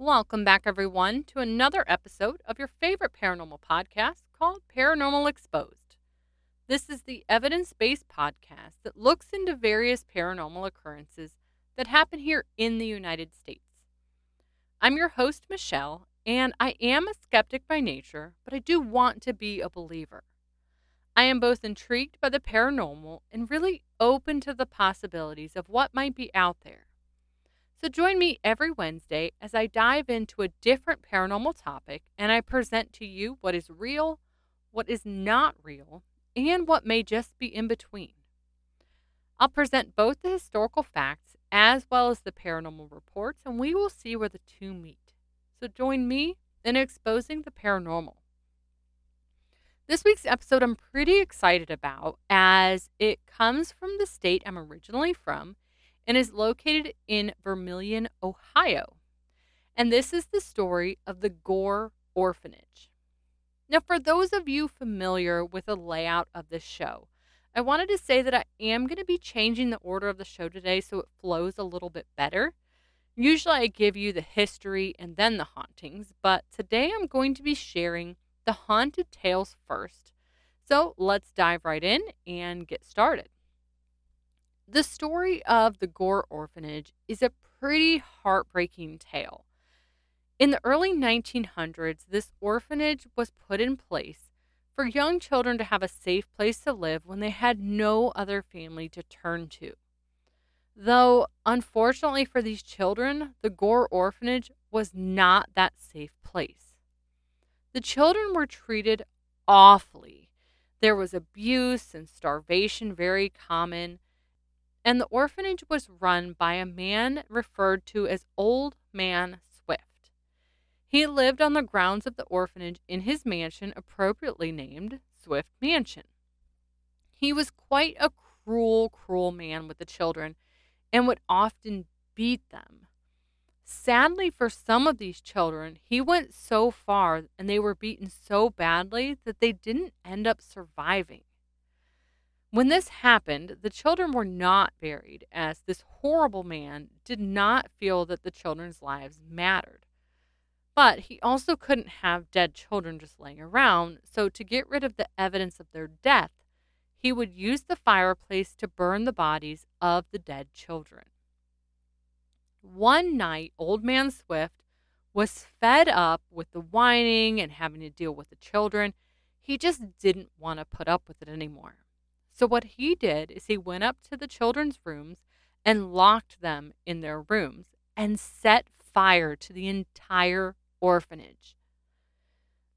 Welcome back, everyone, to another episode of your favorite paranormal podcast called Paranormal Exposed. This is the evidence based podcast that looks into various paranormal occurrences that happen here in the United States. I'm your host, Michelle, and I am a skeptic by nature, but I do want to be a believer. I am both intrigued by the paranormal and really open to the possibilities of what might be out there. So join me every Wednesday as I dive into a different paranormal topic and I present to you what is real, what is not real, and what may just be in between. I'll present both the historical facts as well as the paranormal reports, and we will see where the two meet. So join me in exposing the paranormal. This week's episode I'm pretty excited about as it comes from the state I'm originally from and is located in Vermilion, Ohio. And this is the story of the Gore Orphanage. Now, for those of you familiar with the layout of this show, I wanted to say that I am going to be changing the order of the show today so it flows a little bit better. Usually I give you the history and then the hauntings, but today I'm going to be sharing the haunted tales first. So let's dive right in and get started. The story of the Gore Orphanage is a pretty heartbreaking tale. In the early 1900s, this orphanage was put in place for young children to have a safe place to live when they had no other family to turn to. Though, unfortunately for these children, the Gore Orphanage was not that safe place. The children were treated awfully. There was abuse and starvation very common and the orphanage was run by a man referred to as Old Man Swift. He lived on the grounds of the orphanage in his mansion, appropriately named Swift Mansion. He was quite a cruel, cruel man with the children and would often beat them. Sadly, for some of these children, he went so far and they were beaten so badly that they didn't end up surviving. When this happened, the children were not buried, as this horrible man did not feel that the children's lives mattered. But he also couldn't have dead children just laying around, so to get rid of the evidence of their death, he would use the fireplace to burn the bodies of the dead children. One night, Old Man Swift was fed up with the whining and having to deal with the children. He just didn't want to put up with it anymore. So, what he did is he went up to the children's rooms and locked them in their rooms and set fire to the entire orphanage.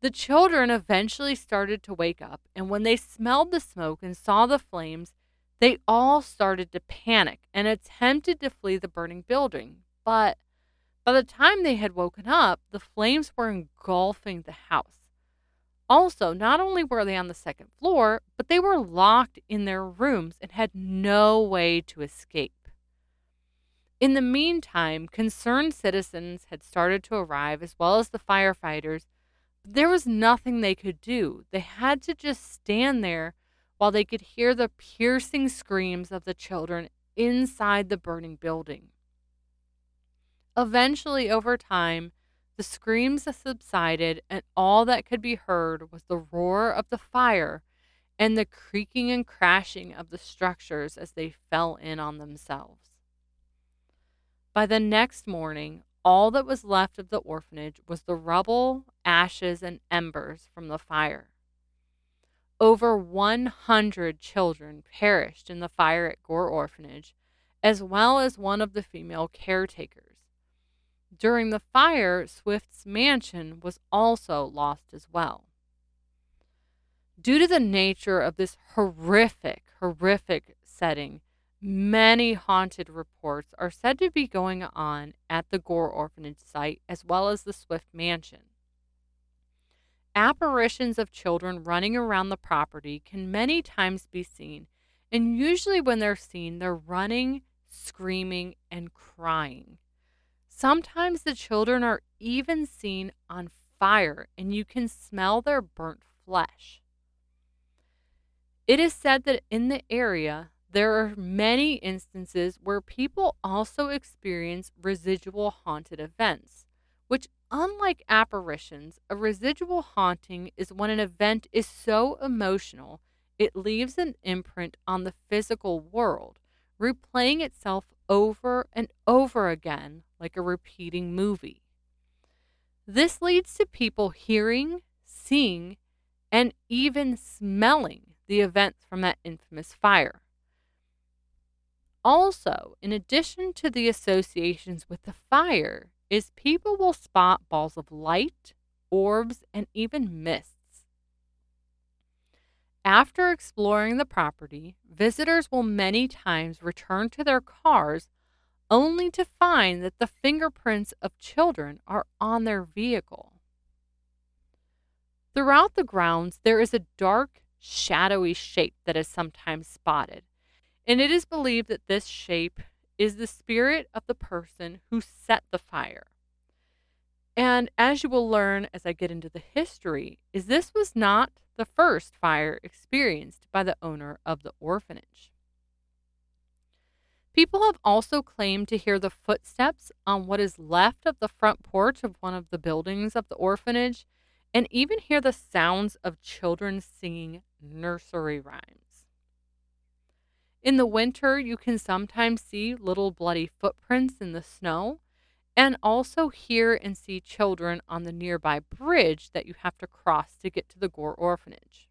The children eventually started to wake up, and when they smelled the smoke and saw the flames, they all started to panic and attempted to flee the burning building. But by the time they had woken up, the flames were engulfing the house. Also, not only were they on the second floor, but they were locked in their rooms and had no way to escape. In the meantime, concerned citizens had started to arrive, as well as the firefighters. But there was nothing they could do. They had to just stand there while they could hear the piercing screams of the children inside the burning building. Eventually, over time, the screams subsided, and all that could be heard was the roar of the fire and the creaking and crashing of the structures as they fell in on themselves. By the next morning, all that was left of the orphanage was the rubble, ashes, and embers from the fire. Over 100 children perished in the fire at Gore Orphanage, as well as one of the female caretakers. During the fire, Swift's mansion was also lost as well. Due to the nature of this horrific, horrific setting, many haunted reports are said to be going on at the Gore Orphanage site as well as the Swift Mansion. Apparitions of children running around the property can many times be seen, and usually when they're seen, they're running, screaming, and crying. Sometimes the children are even seen on fire and you can smell their burnt flesh. It is said that in the area, there are many instances where people also experience residual haunted events, which, unlike apparitions, a residual haunting is when an event is so emotional it leaves an imprint on the physical world, replaying itself over and over again like a repeating movie. This leads to people hearing, seeing, and even smelling the events from that infamous fire. Also, in addition to the associations with the fire, is people will spot balls of light, orbs, and even mists. After exploring the property, visitors will many times return to their cars only to find that the fingerprints of children are on their vehicle. Throughout the grounds, there is a dark, shadowy shape that is sometimes spotted, and it is believed that this shape is the spirit of the person who set the fire. And as you will learn as I get into the history, is this was not the first fire experienced by the owner of the orphanage. People have also claimed to hear the footsteps on what is left of the front porch of one of the buildings of the orphanage and even hear the sounds of children singing nursery rhymes. In the winter, you can sometimes see little bloody footprints in the snow and also hear and see children on the nearby bridge that you have to cross to get to the Gore orphanage.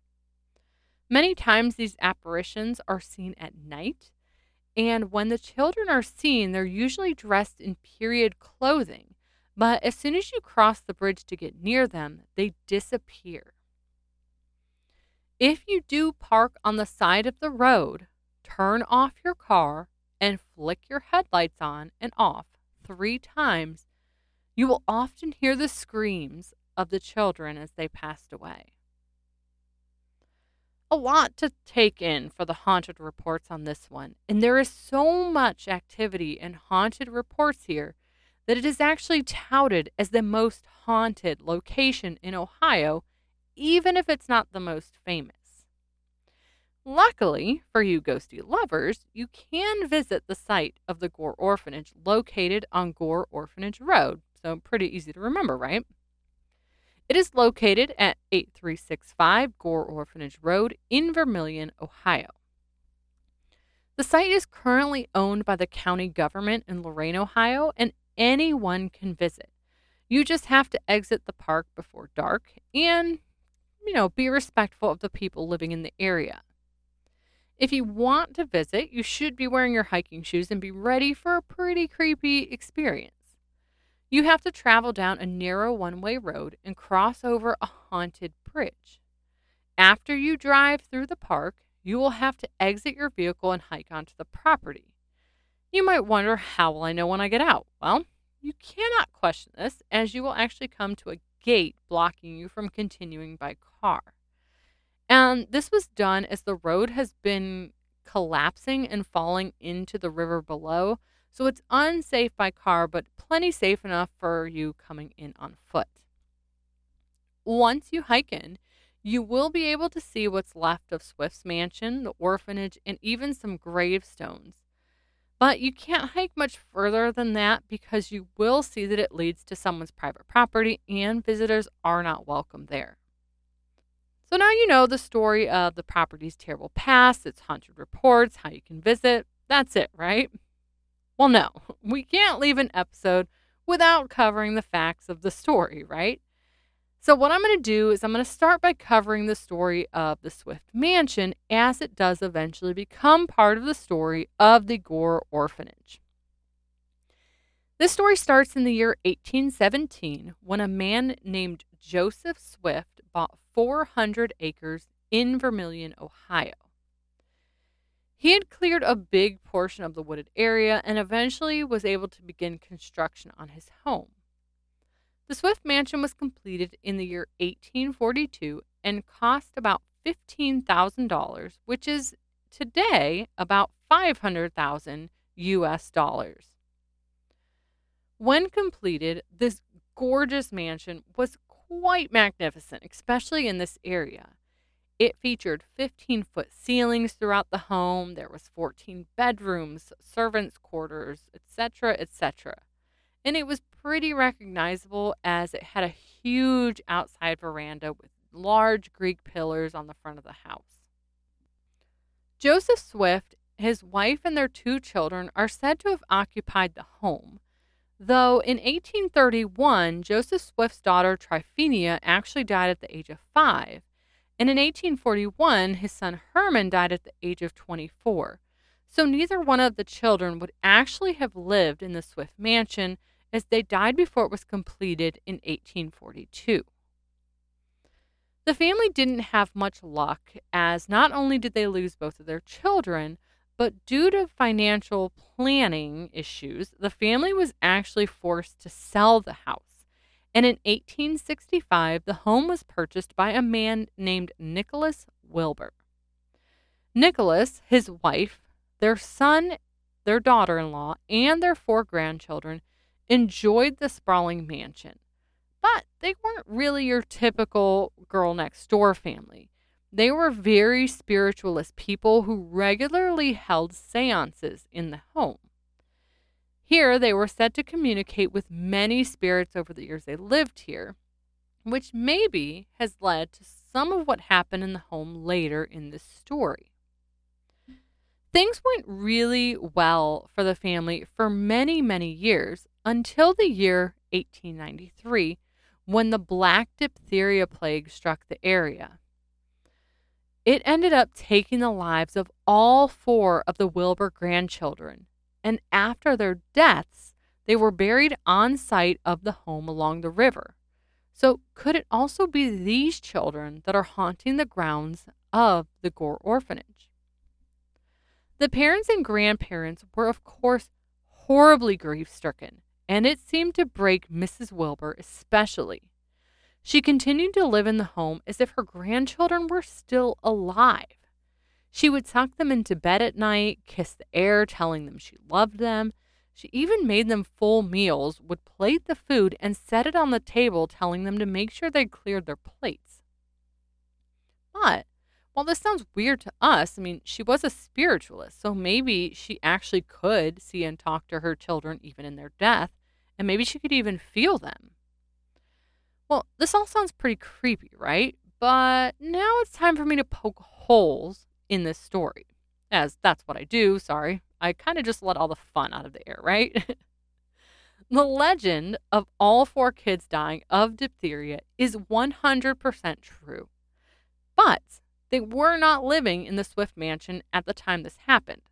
Many times these apparitions are seen at night, and when the children are seen, they're usually dressed in period clothing, but as soon as you cross the bridge to get near them, they disappear. If you do park on the side of the road, turn off your car and flick your headlights on and off three times, you will often hear the screams of the children as they passed away. A lot to take in for the haunted reports on this one, and there is so much activity in haunted reports here that it is actually touted as the most haunted location in Ohio, even if it's not the most famous. Luckily for you ghosty lovers, you can visit the site of the Gore Orphanage located on Gore Orphanage Road, so pretty easy to remember, right? It is located at 8365 Gore Orphanage Road in Vermilion, Ohio. The site is currently owned by the county government in Lorain, Ohio, and anyone can visit. You just have to exit the park before dark and, you know, be respectful of the people living in the area. If you want to visit, you should be wearing your hiking shoes and be ready for a pretty creepy experience. You have to travel down a narrow one way road and cross over a haunted bridge. After you drive through the park, you will have to exit your vehicle and hike onto the property. You might wonder, how will I know when I get out? Well, you cannot question this, as you will actually come to a gate blocking you from continuing by car. And this was done as the road has been collapsing and falling into the river below. So it's unsafe by car, but plenty safe enough for you coming in on foot. Once you hike in, you will be able to see what's left of Swift's mansion, the orphanage, and even some gravestones. But you can't hike much further than that because you will see that it leads to someone's private property and visitors are not welcome there. So now you know the story of the property's terrible past, its haunted reports, how you can visit. That's it, right? Well, no, we can't leave an episode without covering the facts of the story, right? So, what I'm going to do is I'm going to start by covering the story of the Swift Mansion as it does eventually become part of the story of the Gore Orphanage. This story starts in the year 1817 when a man named Joseph Swift bought 400 acres in Vermilion, Ohio. He had cleared a big portion of the wooded area and eventually was able to begin construction on his home. The Swift mansion was completed in the year 1842 and cost about $15,000, which is today about 500,000 US dollars. When completed, this gorgeous mansion was quite magnificent, especially in this area. It featured 15 foot ceilings throughout the home. There was 14 bedrooms, servants' quarters, etc., etc. And it was pretty recognizable as it had a huge outside veranda with large Greek pillars on the front of the house. Joseph Swift, his wife, and their two children are said to have occupied the home, though in 1831, Joseph Swift's daughter Tryphenia actually died at the age of five, and in 1841, his son Herman died at the age of 24. So neither one of the children would actually have lived in the Swift mansion as they died before it was completed in 1842. The family didn't have much luck, as not only did they lose both of their children, but due to financial planning issues, the family was actually forced to sell the house. And in 1865, the home was purchased by a man named Nicholas Wilbur. Nicholas, his wife, their son, their daughter in law, and their four grandchildren enjoyed the sprawling mansion. But they weren't really your typical girl next door family. They were very spiritualist people who regularly held seances in the home. Here, they were said to communicate with many spirits over the years they lived here, which maybe has led to some of what happened in the home later in this story. Things went really well for the family for many, many years until the year 1893 when the black diphtheria plague struck the area. It ended up taking the lives of all four of the Wilbur grandchildren, and after their deaths, they were buried on site of the home along the river. So, could it also be these children that are haunting the grounds of the Gore orphanage? The parents and grandparents were, of course, horribly grief stricken and it seemed to break Mrs. Wilbur especially. She continued to live in the home as if her grandchildren were still alive. She would tuck them into bed at night, kiss the air, telling them she loved them. She even made them full meals, would plate the food, and set it on the table, telling them to make sure they cleared their plates. But while this sounds weird to us, I mean, she was a spiritualist, so maybe she actually could see and talk to her children even in their death and maybe she could even feel them. Well, this all sounds pretty creepy, right? But now it's time for me to poke holes in this story. As that's what I do, sorry. I kind of just let all the fun out of the air, right? the legend of all four kids dying of diphtheria is 100% true. But they were not living in the Swift mansion at the time this happened.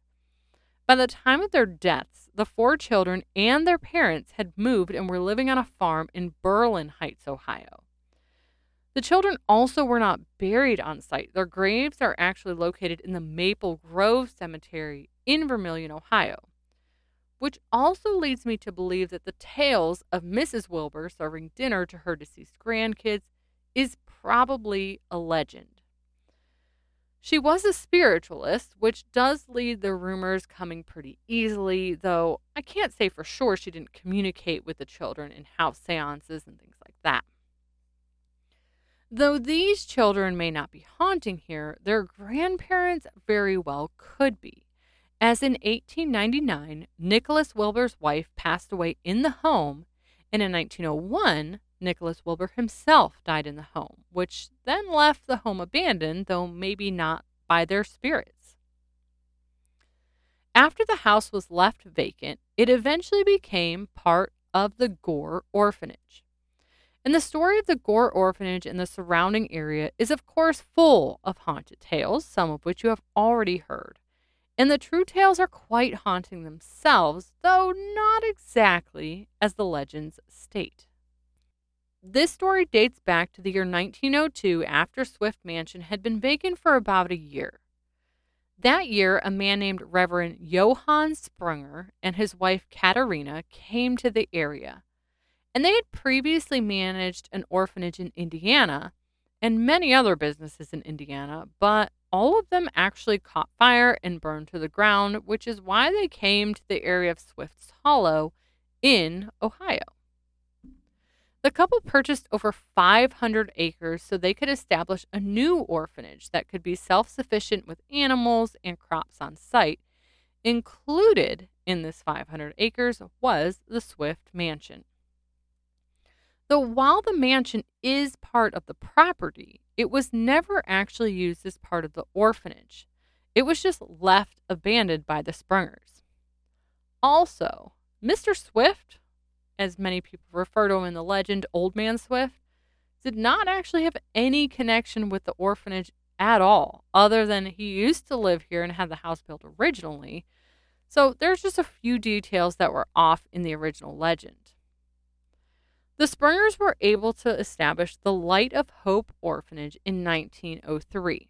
By the time of their deaths, the four children and their parents had moved and were living on a farm in Berlin Heights, Ohio. The children also were not buried on site. Their graves are actually located in the Maple Grove Cemetery in Vermilion, Ohio. Which also leads me to believe that the tales of Mrs. Wilbur serving dinner to her deceased grandkids is probably a legend. She was a spiritualist, which does lead the rumors coming pretty easily, though I can't say for sure she didn't communicate with the children in house seances and things like that. Though these children may not be haunting here, their grandparents very well could be. As in 1899, Nicholas Wilbur's wife passed away in the home, and in 1901, Nicholas Wilbur himself died in the home, which then left the home abandoned, though maybe not by their spirits. After the house was left vacant, it eventually became part of the Gore Orphanage. And the story of the Gore Orphanage and the surrounding area is, of course, full of haunted tales, some of which you have already heard. And the true tales are quite haunting themselves, though not exactly as the legends state. This story dates back to the year 1902 after Swift Mansion had been vacant for about a year. That year, a man named Reverend Johann Sprunger and his wife Katerina came to the area. And they had previously managed an orphanage in Indiana and many other businesses in Indiana, but all of them actually caught fire and burned to the ground, which is why they came to the area of Swift's Hollow in Ohio. The couple purchased over 500 acres so they could establish a new orphanage that could be self sufficient with animals and crops on site. Included in this 500 acres was the Swift Mansion. Though while the mansion is part of the property, it was never actually used as part of the orphanage. It was just left abandoned by the Sprungers. Also, Mr. Swift, as many people refer to him in the legend, Old Man Swift, did not actually have any connection with the orphanage at all, other than he used to live here and had the house built originally. So there's just a few details that were off in the original legend. The Sprungers were able to establish the Light of Hope Orphanage in 1903.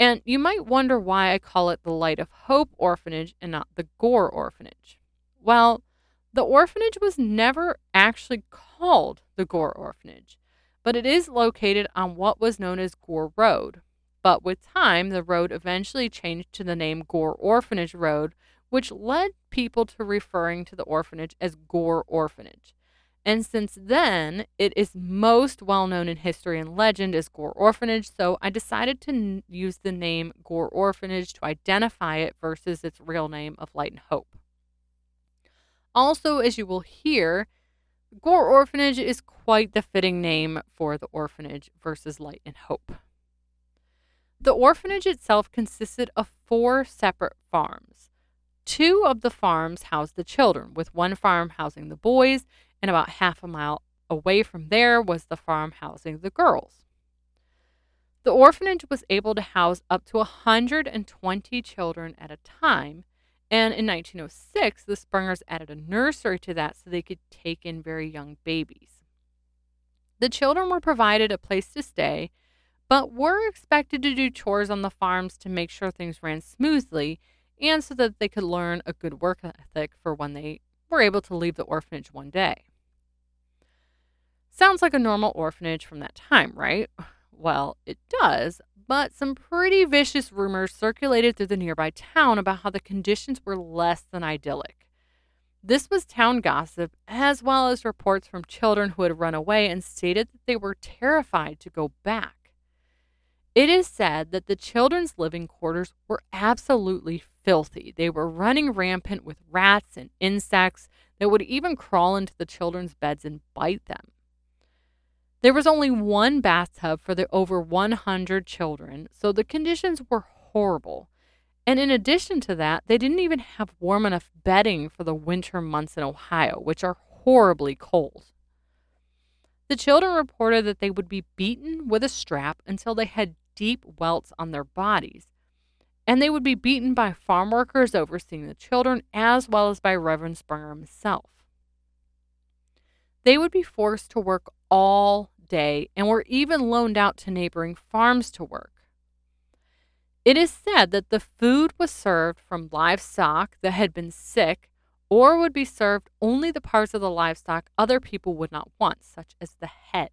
And you might wonder why I call it the Light of Hope Orphanage and not the Gore Orphanage. Well, the orphanage was never actually called the Gore Orphanage, but it is located on what was known as Gore Road. But with time, the road eventually changed to the name Gore Orphanage Road, which led people to referring to the orphanage as Gore Orphanage. And since then, it is most well known in history and legend as Gore Orphanage, so I decided to n- use the name Gore Orphanage to identify it versus its real name of Light and Hope. Also, as you will hear, Gore Orphanage is quite the fitting name for the orphanage versus Light and Hope. The orphanage itself consisted of four separate farms. Two of the farms housed the children, with one farm housing the boys and about half a mile away from there was the farm housing the girls. The orphanage was able to house up to 120 children at a time, and in 1906, the Sprungers added a nursery to that so they could take in very young babies. The children were provided a place to stay, but were expected to do chores on the farms to make sure things ran smoothly and so that they could learn a good work ethic for when they were able to leave the orphanage one day. Sounds like a normal orphanage from that time, right? Well, it does, but some pretty vicious rumors circulated through the nearby town about how the conditions were less than idyllic. This was town gossip, as well as reports from children who had run away and stated that they were terrified to go back. It is said that the children's living quarters were absolutely filthy. They were running rampant with rats and insects that would even crawl into the children's beds and bite them. There was only one bathtub for the over 100 children, so the conditions were horrible. And in addition to that, they didn't even have warm enough bedding for the winter months in Ohio, which are horribly cold. The children reported that they would be beaten with a strap until they had deep welts on their bodies. And they would be beaten by farm workers overseeing the children, as well as by Reverend Sprunger himself. They would be forced to work all day and were even loaned out to neighboring farms to work. It is said that the food was served from livestock that had been sick or would be served only the parts of the livestock other people would not want, such as the head.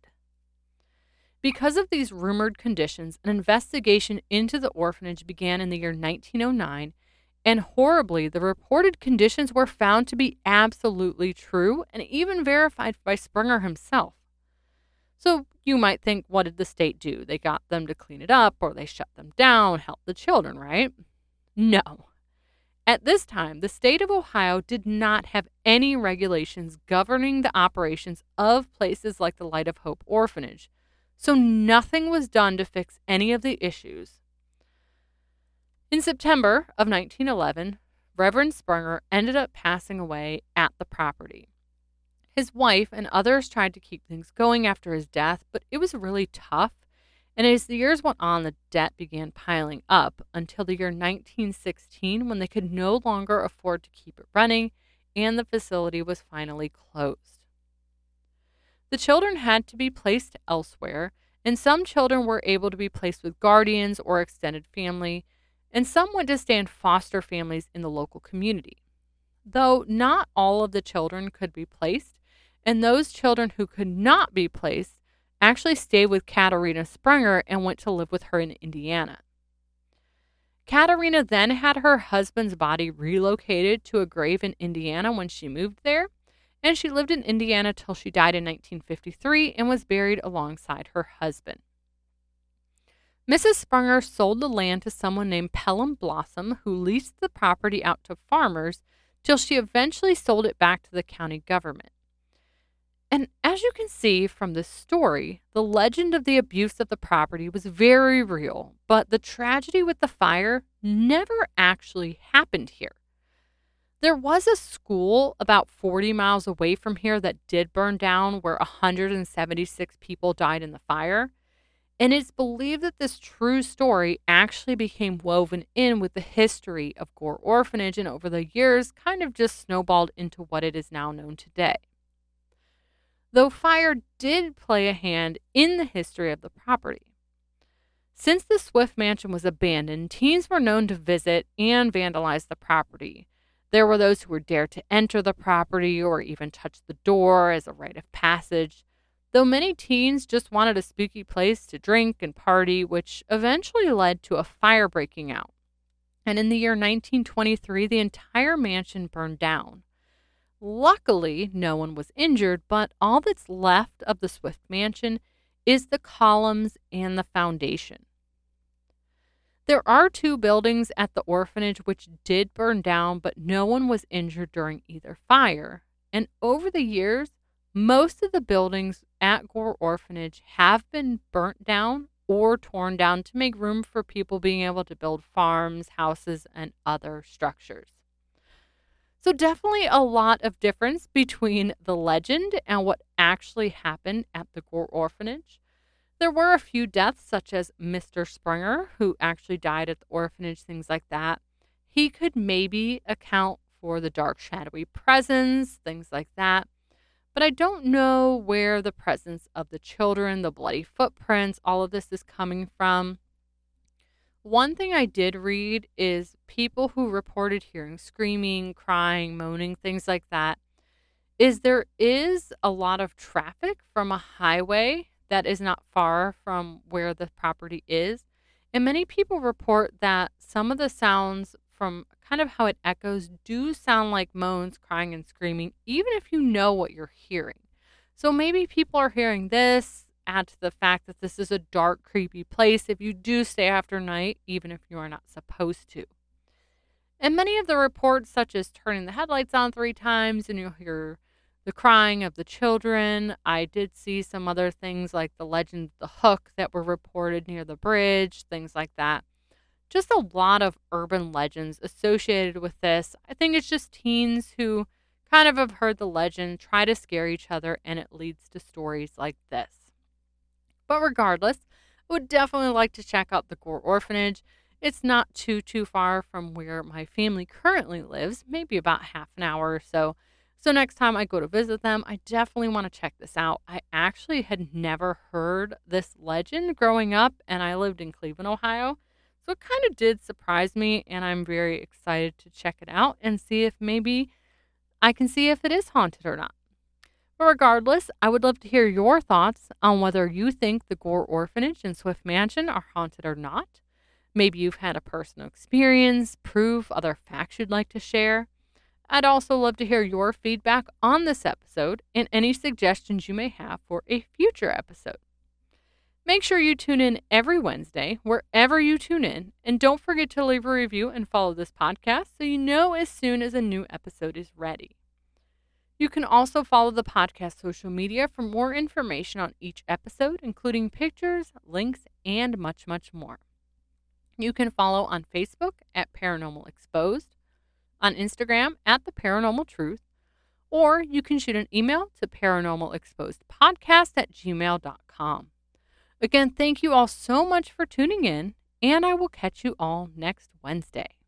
Because of these rumored conditions, an investigation into the orphanage began in the year 1909, and horribly, the reported conditions were found to be absolutely true and even verified by Sprunger himself. So you might think, what did the state do? They got them to clean it up or they shut them down, help the children, right? No. At this time, the state of Ohio did not have any regulations governing the operations of places like the Light of Hope Orphanage, so nothing was done to fix any of the issues. In September of 1911, Reverend Sprunger ended up passing away at the property. His wife and others tried to keep things going after his death, but it was really tough. And as the years went on, the debt began piling up until the year 1916 when they could no longer afford to keep it running and the facility was finally closed. The children had to be placed elsewhere, and some children were able to be placed with guardians or extended family, and some went to stay in foster families in the local community. Though not all of the children could be placed, and those children who could not be placed actually stayed with Katerina Sprunger and went to live with her in Indiana. Katerina then had her husband's body relocated to a grave in Indiana when she moved there, and she lived in Indiana till she died in 1953 and was buried alongside her husband. Mrs. Sprunger sold the land to someone named Pelham Blossom, who leased the property out to farmers till she eventually sold it back to the county government. And as you can see from this story, the legend of the abuse of the property was very real, but the tragedy with the fire never actually happened here. There was a school about 40 miles away from here that did burn down, where 176 people died in the fire. And it's believed that this true story actually became woven in with the history of Gore Orphanage and over the years kind of just snowballed into what it is now known today. Though fire did play a hand in the history of the property. Since the Swift mansion was abandoned, teens were known to visit and vandalize the property. There were those who were dared to enter the property or even touch the door as a rite of passage though many teens just wanted a spooky place to drink and party, which eventually led to a fire breaking out. And in the year 1923, the entire mansion burned down. Luckily, no one was injured, but all that's left of the Swift mansion is the columns and the foundation. There are two buildings at the orphanage which did burn down, but no one was injured during either fire. And over the years, most of the buildings at Gore Orphanage have been burnt down or torn down to make room for people being able to build farms, houses, and other structures. So, definitely a lot of difference between the legend and what actually happened at the Gore Orphanage. There were a few deaths, such as Mr. Sprunger, who actually died at the orphanage, things like that. He could maybe account for the dark, shadowy presence, things like that but I don't know where the presence of the children, the bloody footprints, all of this is coming from. One thing I did read is people who reported hearing screaming, crying, moaning, things like that. Is there is a lot of traffic from a highway that is not far from where the property is. And many people report that some of the sounds from kind of how it echoes do sound like moans, crying, and screaming, even if you know what you're hearing. So maybe people are hearing this, add to the fact that this is a dark, creepy place if you do stay after night, even if you are not supposed to. And many of the reports, such as turning the headlights on three times and you'll hear the crying of the children. I did see some other things like the legend of the hook that were reported near the bridge, things like that just a lot of urban legends associated with this. I think it's just teens who kind of have heard the legend, try to scare each other, and it leads to stories like this. But regardless, I would definitely like to check out the Gore Orphanage. It's not too too far from where my family currently lives, maybe about half an hour or so. So next time I go to visit them, I definitely want to check this out. I actually had never heard this legend growing up and I lived in Cleveland, Ohio. So it kind of did surprise me, and I'm very excited to check it out and see if maybe I can see if it is haunted or not. But regardless, I would love to hear your thoughts on whether you think the Gore Orphanage and Swift Mansion are haunted or not. Maybe you've had a personal experience, proof, other facts you'd like to share. I'd also love to hear your feedback on this episode and any suggestions you may have for a future episode. Make sure you tune in every Wednesday, wherever you tune in, and don't forget to leave a review and follow this podcast so you know as soon as a new episode is ready. You can also follow the podcast social media for more information on each episode, including pictures, links, and much, much more. You can follow on Facebook at Paranormal Exposed, on Instagram at The Paranormal Truth, or you can shoot an email to paranormalexposedpodcast at gmail.com. Again, thank you all so much for tuning in, and I will catch you all next Wednesday.